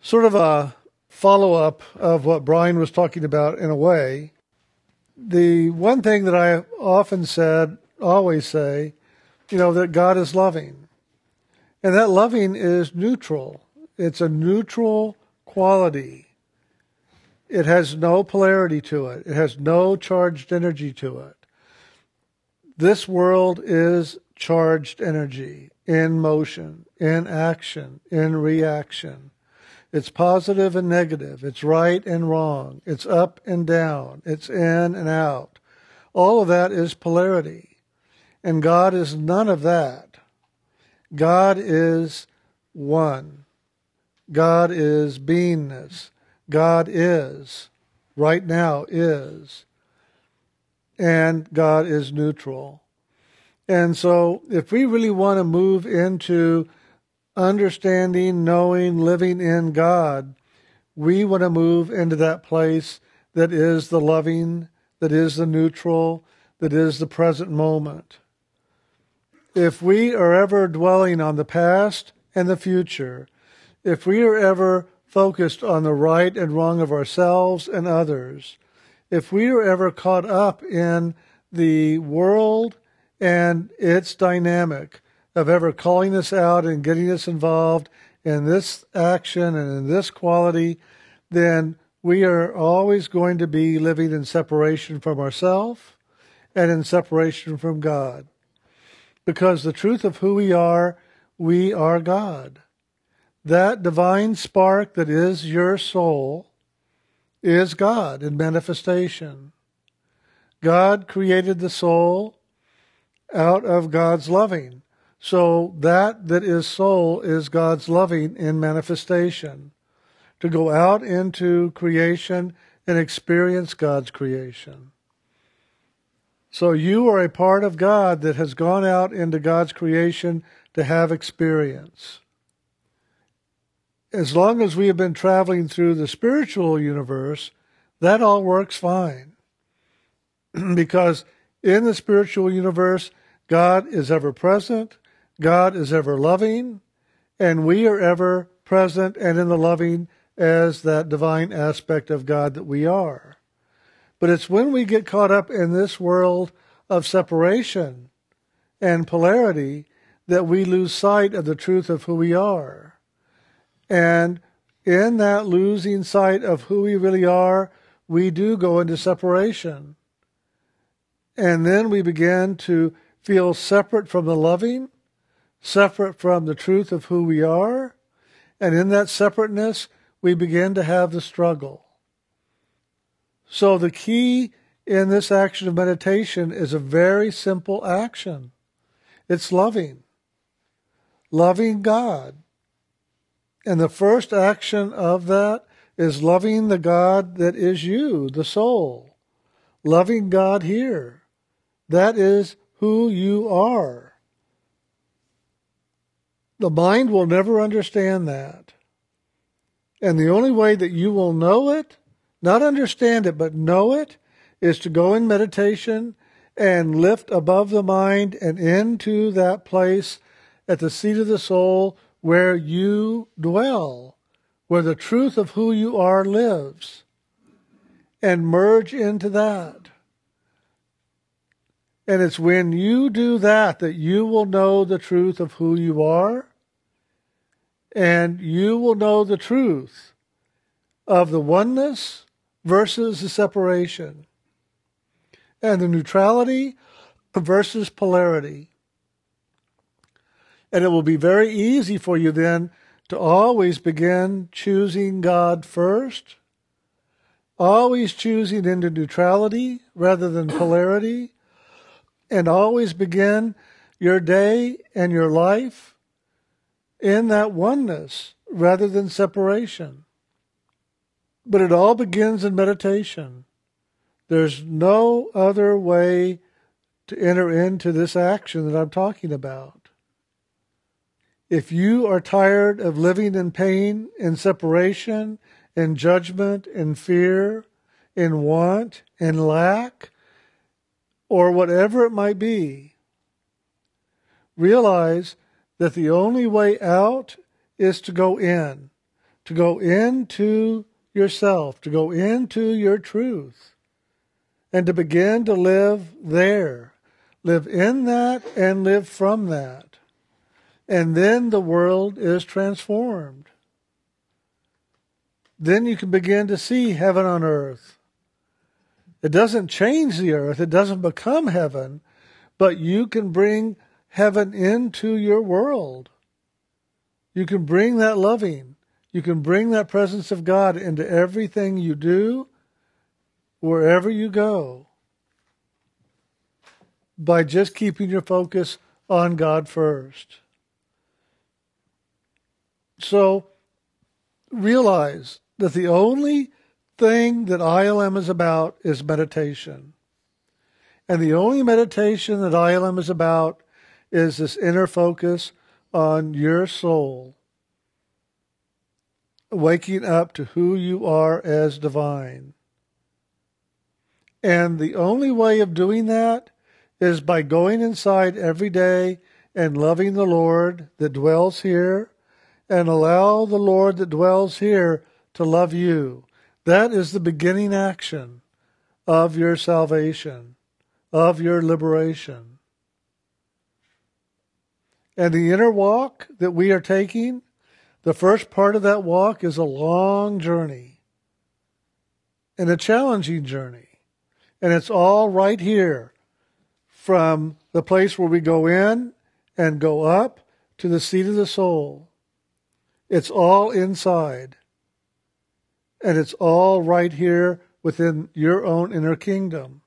sort of a follow up of what Brian was talking about in a way. The one thing that I often said, always say, you know, that God is loving. And that loving is neutral. It's a neutral quality. It has no polarity to it. It has no charged energy to it. This world is charged energy in motion, in action, in reaction. It's positive and negative. It's right and wrong. It's up and down. It's in and out. All of that is polarity. And God is none of that. God is one. God is beingness. God is. Right now is. And God is neutral. And so if we really want to move into understanding, knowing, living in God, we want to move into that place that is the loving, that is the neutral, that is the present moment. If we are ever dwelling on the past and the future, if we are ever focused on the right and wrong of ourselves and others, if we are ever caught up in the world and its dynamic, of ever calling us out and getting us involved in this action and in this quality, then we are always going to be living in separation from ourselves and in separation from God. Because the truth of who we are, we are God. That divine spark that is your soul is God in manifestation. God created the soul out of God's loving. So that that is soul is God's loving in manifestation. To go out into creation and experience God's creation. So you are a part of God that has gone out into God's creation to have experience. As long as we have been traveling through the spiritual universe, that all works fine. because in the spiritual universe, God is ever present, God is ever loving, and we are ever present and in the loving as that divine aspect of God that we are. But it's when we get caught up in this world of separation and polarity that we lose sight of the truth of who we are. And in that losing sight of who we really are, we do go into separation. And then we begin to feel separate from the loving separate from the truth of who we are. And in that separateness, we begin to have the struggle. So the key in this action of meditation is a very simple action. It's loving. Loving God. And the first action of that is loving the God that is you, the soul. Loving God here. That is who you are. The mind will never understand that. And the only way that you will know it, not understand it, but know it, is to go in meditation and lift above the mind and into that place at the seat of the soul where you dwell, where the truth of who you are lives, and merge into that. And it's when you do that that you will know the truth of who you are. And you will know the truth of the oneness versus the separation. And the neutrality versus polarity. And it will be very easy for you then to always begin choosing God first, always choosing into neutrality rather than polarity, and always begin your day and your life in that oneness rather than separation. But it all begins in meditation. There's no other way to enter into this action that I'm talking about. If you are tired of living in pain, in separation, in judgment, in fear, in want, in lack, or whatever it might be, realize that the only way out is to go in, to go into yourself, to go into your truth, and to begin to live there. Live in that and live from that. And then the world is transformed. Then you can begin to see heaven on earth. It doesn't change the earth, it doesn't become heaven, but you can bring heaven into your world. You can bring that loving. You can bring that presence of God into everything you do, wherever you go, by just keeping your focus on God first. So realize that the only thing that ILM is about is meditation. And the only meditation that ILM is about is this inner focus on your soul, waking up to who you are as divine. And the only way of doing that is by going inside every day and loving the Lord that dwells here and allow the Lord that dwells here to love you. That is the beginning action of your salvation, of your liberation. And the inner walk that we are taking, the first part of that walk is a long journey and a challenging journey. And it's all right here from the place where we go in and go up to the seat of the soul. It's all inside. And it's all right here within your own inner kingdom.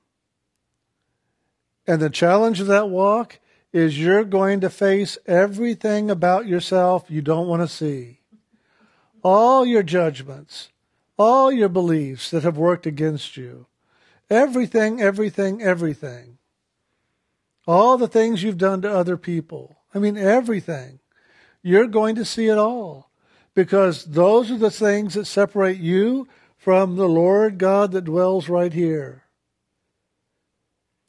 And the challenge of that walk is you're going to face everything about yourself you don't want to see. All your judgments, all your beliefs that have worked against you. Everything, everything, everything. All the things you've done to other people. I mean, everything. You're going to see it all because those are the things that separate you from the Lord God that dwells right here.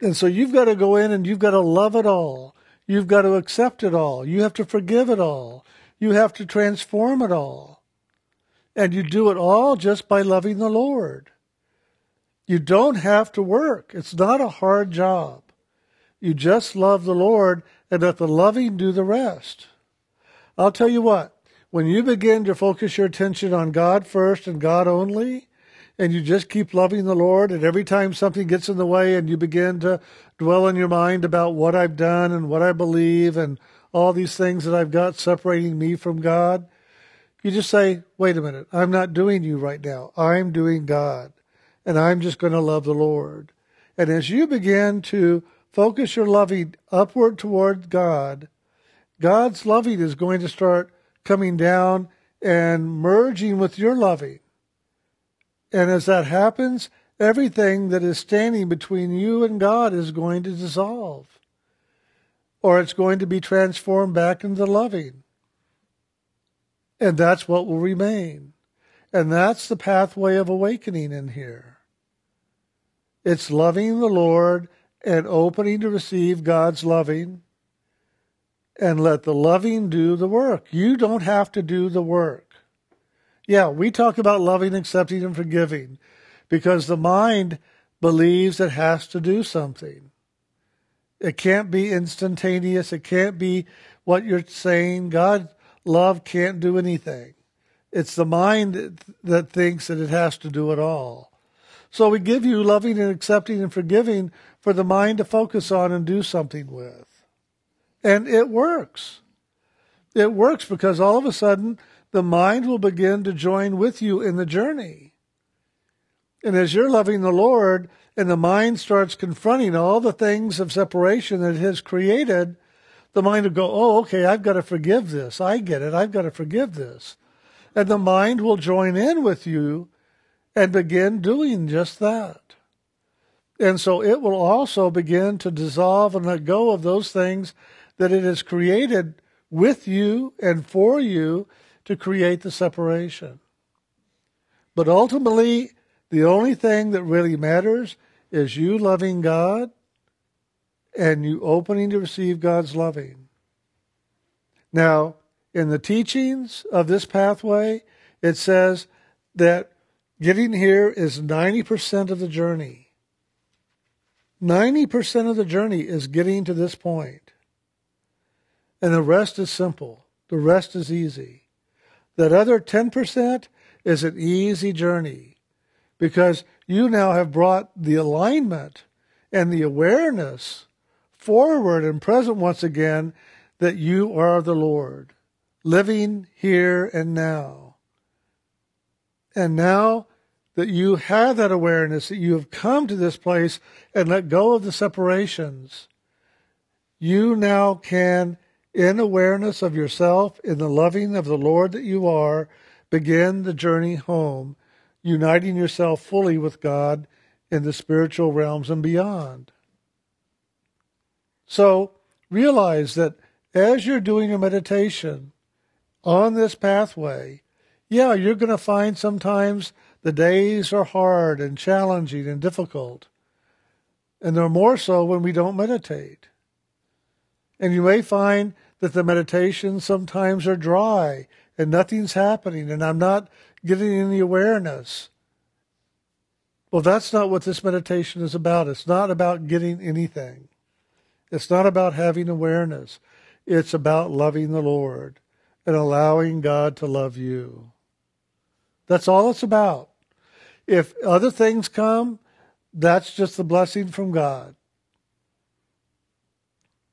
And so you've got to go in and you've got to love it all. You've got to accept it all. You have to forgive it all. You have to transform it all. And you do it all just by loving the Lord. You don't have to work. It's not a hard job. You just love the Lord and let the loving do the rest. I'll tell you what, when you begin to focus your attention on God first and God only, and you just keep loving the Lord, and every time something gets in the way and you begin to dwell in your mind about what I've done and what I believe and all these things that I've got separating me from God, you just say, wait a minute, I'm not doing you right now. I'm doing God. And I'm just going to love the Lord. And as you begin to focus your loving upward toward God, God's loving is going to start coming down and merging with your loving. And as that happens, everything that is standing between you and God is going to dissolve. Or it's going to be transformed back into loving. And that's what will remain. And that's the pathway of awakening in here. It's loving the Lord and opening to receive God's loving and let the loving do the work. You don't have to do the work. Yeah, we talk about loving, accepting, and forgiving because the mind believes it has to do something. It can't be instantaneous. It can't be what you're saying. God, love can't do anything. It's the mind that thinks that it has to do it all. So we give you loving and accepting and forgiving for the mind to focus on and do something with. And it works. It works because all of a sudden the mind will begin to join with you in the journey. And as you're loving the Lord and the mind starts confronting all the things of separation that it has created, the mind will go, Oh, okay, I've got to forgive this. I get it. I've got to forgive this. And the mind will join in with you and begin doing just that. And so it will also begin to dissolve and let go of those things that it has created with you and for you to create the separation. But ultimately, the only thing that really matters is you loving God and you opening to receive God's loving. Now, in the teachings of this pathway, it says that getting here is 90% of the journey. 90% of the journey is getting to this point. And the rest is simple. The rest is easy. That other 10% is an easy journey because you now have brought the alignment and the awareness forward and present once again that you are the Lord, living here and now. And now that you have that awareness, that you have come to this place and let go of the separations, you now can, in awareness of yourself, in the loving of the Lord that you are, begin the journey home, uniting yourself fully with God in the spiritual realms and beyond. So realize that as you're doing your meditation on this pathway, yeah, you're going to find sometimes the days are hard and challenging and difficult. And they're more so when we don't meditate. And you may find that the meditations sometimes are dry and nothing's happening and I'm not getting any awareness. Well, that's not what this meditation is about. It's not about getting anything. It's not about having awareness. It's about loving the Lord and allowing God to love you. That's all it's about. If other things come, that's just the blessing from God.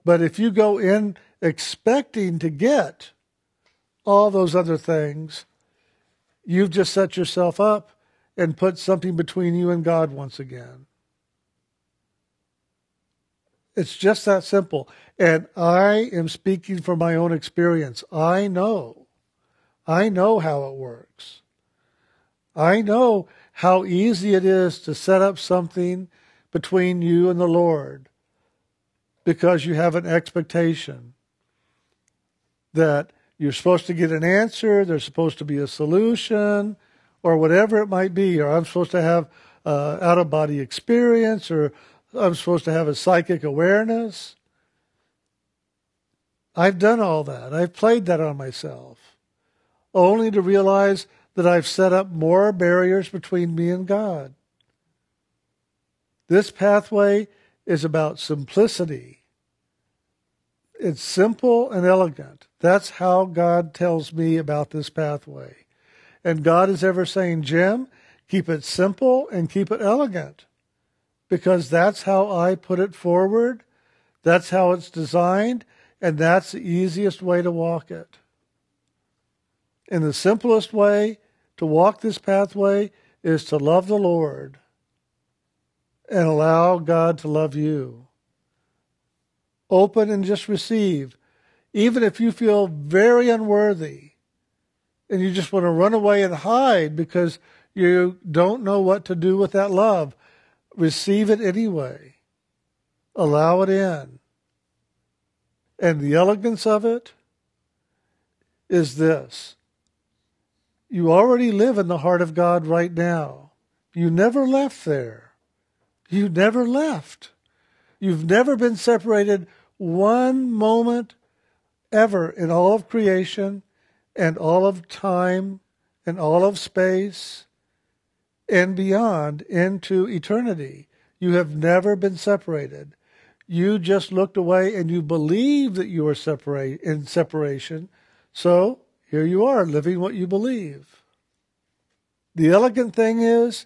But if you go in expecting to get all those other things, you've just set yourself up and put something between you and God once again. It's just that simple. And I am speaking from my own experience. I know. I know how it works. I know how easy it is to set up something between you and the Lord because you have an expectation that you're supposed to get an answer, there's supposed to be a solution, or whatever it might be, or I'm supposed to have uh, out of body experience, or I'm supposed to have a psychic awareness. I've done all that. I've played that on myself, only to realize that I've set up more barriers between me and God. This pathway is about simplicity. It's simple and elegant. That's how God tells me about this pathway. And God is ever saying, Jim, keep it simple and keep it elegant because that's how I put it forward. That's how it's designed. And that's the easiest way to walk it. And the simplest way to walk this pathway is to love the Lord and allow God to love you. Open and just receive. Even if you feel very unworthy and you just want to run away and hide because you don't know what to do with that love, receive it anyway. Allow it in. And the elegance of it is this you already live in the heart of God right now. You never left there. You never left. You've never been separated one moment ever in all of creation and all of time and all of space and beyond into eternity. You have never been separated. You just looked away and you believed that you were separate in separation. So here you are living what you believe. The elegant thing is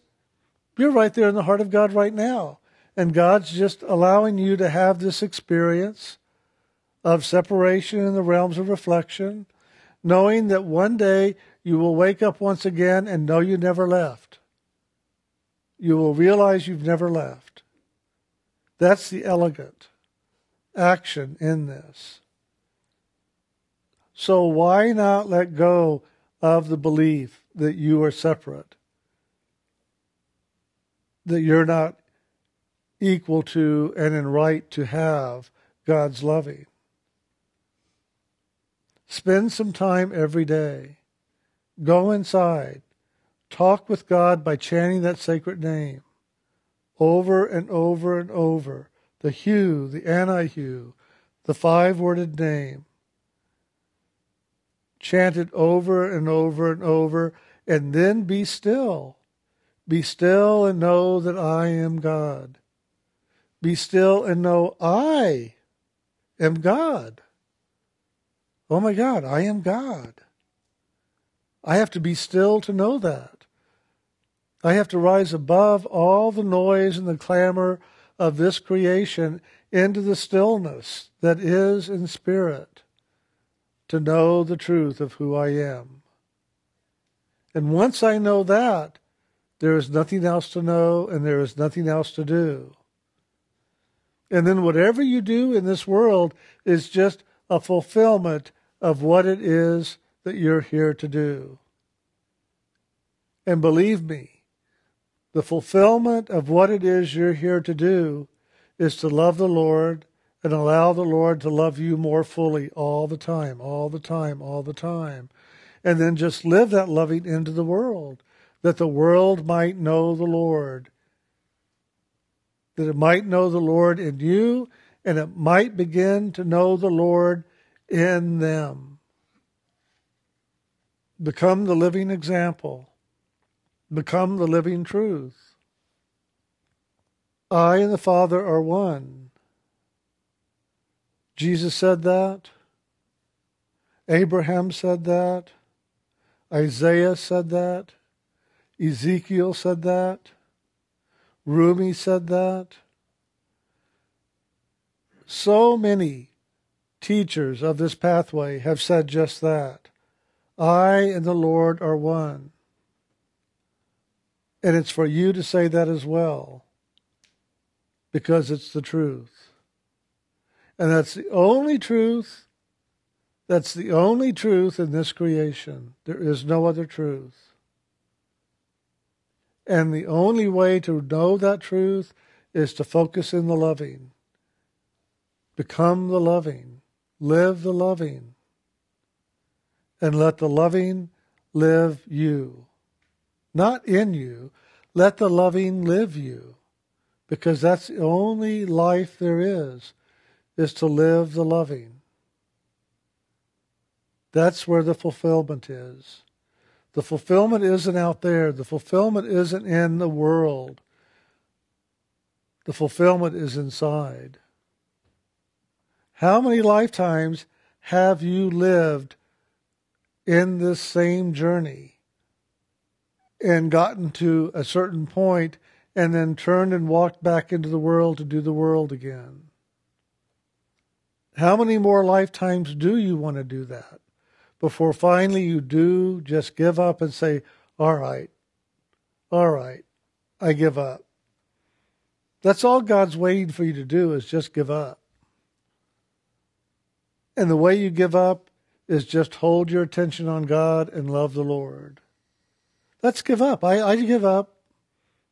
you're right there in the heart of God right now. And God's just allowing you to have this experience of separation in the realms of reflection, knowing that one day you will wake up once again and know you never left. You will realize you've never left. That's the elegant action in this. So why not let go of the belief that you are separate? That you're not equal to and in right to have God's loving. Spend some time every day. Go inside. Talk with God by chanting that sacred name over and over and over. The Hu, the Ani-Hu, the five worded name chant it over and over and over and then be still. Be still and know that I am God. Be still and know I am God. Oh my God, I am God. I have to be still to know that. I have to rise above all the noise and the clamor of this creation into the stillness that is in spirit to know the truth of who I am. And once I know that, there is nothing else to know and there is nothing else to do. And then whatever you do in this world is just a fulfillment of what it is that you're here to do. And believe me, the fulfillment of what it is you're here to do is to love the Lord and allow the Lord to love you more fully all the time, all the time, all the time. And then just live that loving into the world, that the world might know the Lord, that it might know the Lord in you, and it might begin to know the Lord in them. Become the living example. Become the living truth. I and the Father are one. Jesus said that. Abraham said that. Isaiah said that. Ezekiel said that. Rumi said that. So many teachers of this pathway have said just that. I and the Lord are one. And it's for you to say that as well, because it's the truth. And that's the only truth. That's the only truth in this creation. There is no other truth. And the only way to know that truth is to focus in the loving. Become the loving. Live the loving. And let the loving live you not in you. Let the loving live you, because that's the only life there is, is to live the loving. That's where the fulfillment is. The fulfillment isn't out there. The fulfillment isn't in the world. The fulfillment is inside. How many lifetimes have you lived in this same journey? and gotten to a certain point and then turned and walked back into the world to do the world again. How many more lifetimes do you want to do that before finally you do just give up and say, All right, all right, I give up? That's all God's waiting for you to do is just give up. And the way you give up is just hold your attention on God and love the Lord. Let's give up. I, I give up.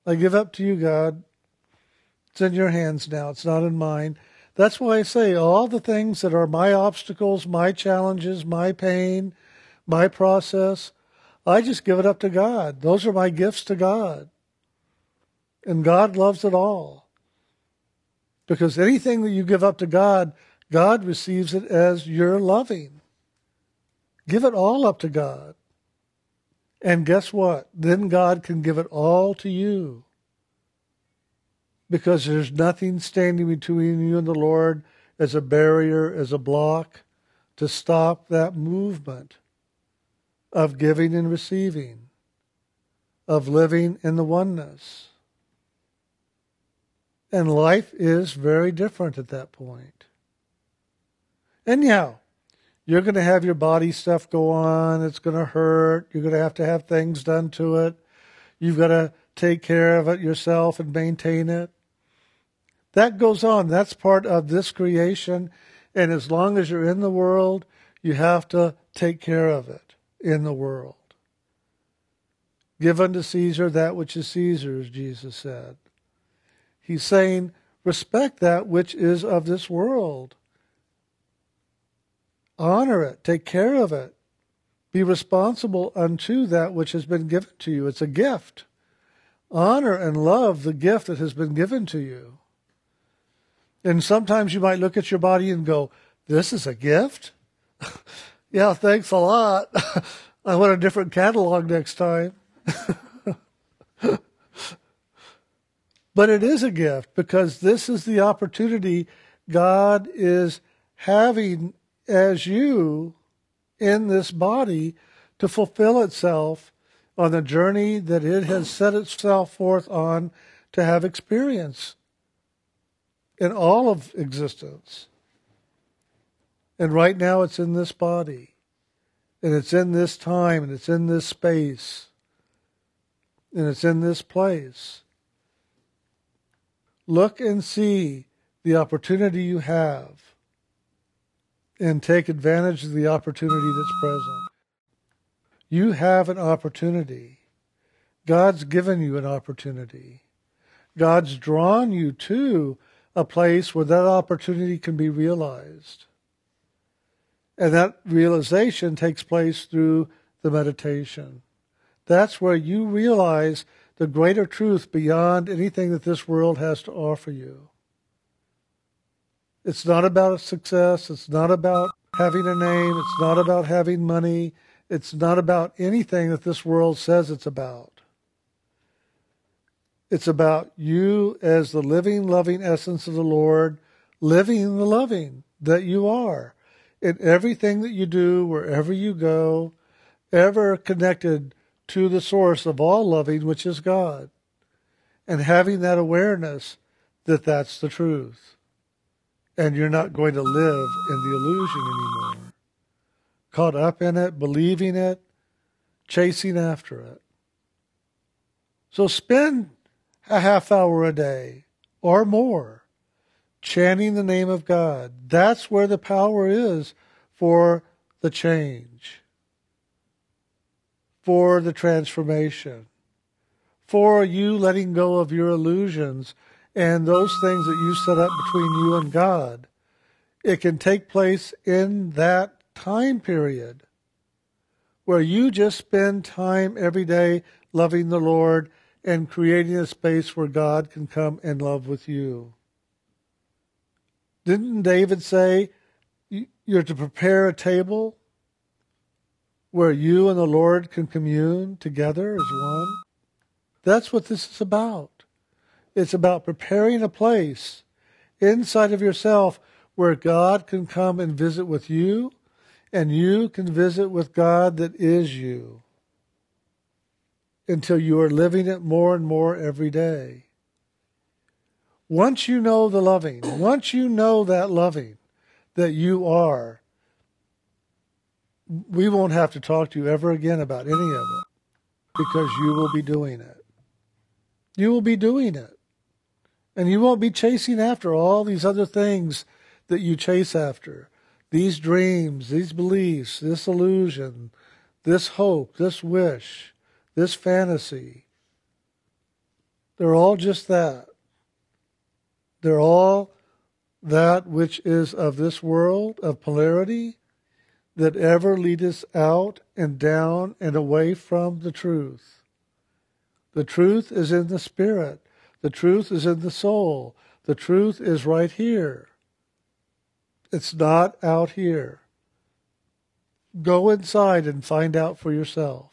I give up to you, God. It's in your hands now. It's not in mine. That's why I say all the things that are my obstacles, my challenges, my pain, my process, I just give it up to God. Those are my gifts to God. And God loves it all. Because anything that you give up to God, God receives it as your loving. Give it all up to God. And guess what? Then God can give it all to you. Because there's nothing standing between you and the Lord as a barrier, as a block to stop that movement of giving and receiving, of living in the oneness. And life is very different at that point. Anyhow, you're going to have your body stuff go on. It's going to hurt. You're going to have to have things done to it. You've got to take care of it yourself and maintain it. That goes on. That's part of this creation. And as long as you're in the world, you have to take care of it in the world. Give unto Caesar that which is Caesar's, Jesus said. He's saying, respect that which is of this world. Honor it, take care of it. Be responsible unto that which has been given to you. It's a gift. Honor and love the gift that has been given to you. And sometimes you might look at your body and go, This is a gift? yeah, thanks a lot. I want a different catalog next time. but it is a gift because this is the opportunity God is having as you in this body to fulfill itself on the journey that it has set itself forth on to have experience in all of existence. And right now it's in this body, and it's in this time, and it's in this space, and it's in this place. Look and see the opportunity you have and take advantage of the opportunity that's present. You have an opportunity. God's given you an opportunity. God's drawn you to a place where that opportunity can be realized. And that realization takes place through the meditation. That's where you realize the greater truth beyond anything that this world has to offer you. It's not about success. It's not about having a name. It's not about having money. It's not about anything that this world says it's about. It's about you as the living, loving essence of the Lord, living the loving that you are in everything that you do, wherever you go, ever connected to the source of all loving, which is God, and having that awareness that that's the truth. And you're not going to live in the illusion anymore. Caught up in it, believing it, chasing after it. So spend a half hour a day or more chanting the name of God. That's where the power is for the change, for the transformation, for you letting go of your illusions and those things that you set up between you and God. It can take place in that time period where you just spend time every day loving the Lord and creating a space where God can come and love with you. Didn't David say you're to prepare a table where you and the Lord can commune together as one? That's what this is about. It's about preparing a place inside of yourself where God can come and visit with you and you can visit with God that is you until you are living it more and more every day. Once you know the loving, once you know that loving that you are, we won't have to talk to you ever again about any of it because you will be doing it. You will be doing it. And you won't be chasing after all these other things that you chase after these dreams, these beliefs, this illusion, this hope, this wish, this fantasy. They're all just that. They're all that which is of this world, of polarity, that ever lead us out and down and away from the truth. The truth is in the spirit. The truth is in the soul. The truth is right here. It's not out here. Go inside and find out for yourself.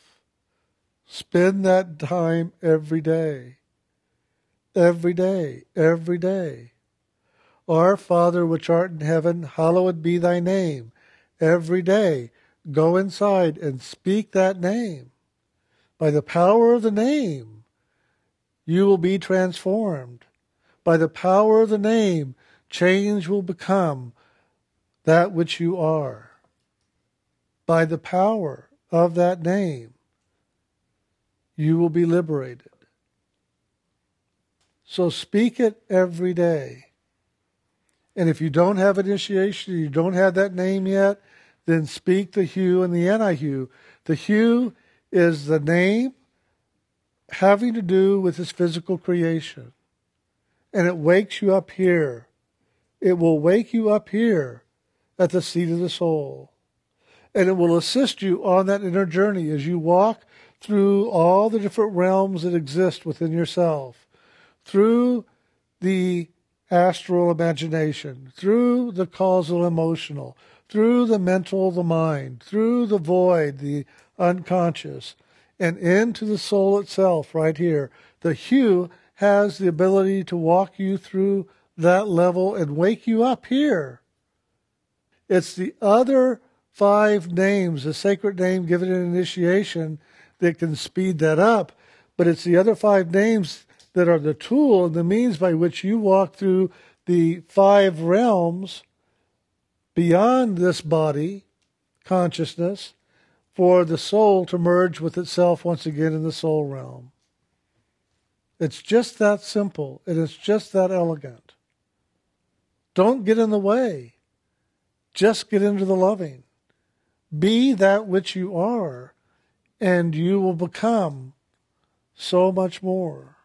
Spend that time every day every day, every day. Our Father which art in heaven, hallowed be thy name. Every day, go inside and speak that name. By the power of the name, you will be transformed. By the power of the name, change will become that which you are. By the power of that name, you will be liberated. So speak it every day. And if you don't have initiation, you don't have that name yet, then speak the Hu and the Ani-Hu. The Hu is the name having to do with his physical creation. And it wakes you up here. It will wake you up here at the seat of the soul. And it will assist you on that inner journey as you walk through all the different realms that exist within yourself through the astral imagination, through the causal emotional, through the mental, the mind, through the void, the unconscious, and into the soul itself right here. The Hu has the ability to walk you through that level and wake you up here. It's the other five names, the sacred name given in initiation, that can speed that up. But it's the other five names that are the tool and the means by which you walk through the five realms beyond this body, consciousness, for the soul to merge with itself once again in the soul realm. It's just that simple and it's just that elegant. Don't get in the way. Just get into the loving. Be that which you are, and you will become so much more.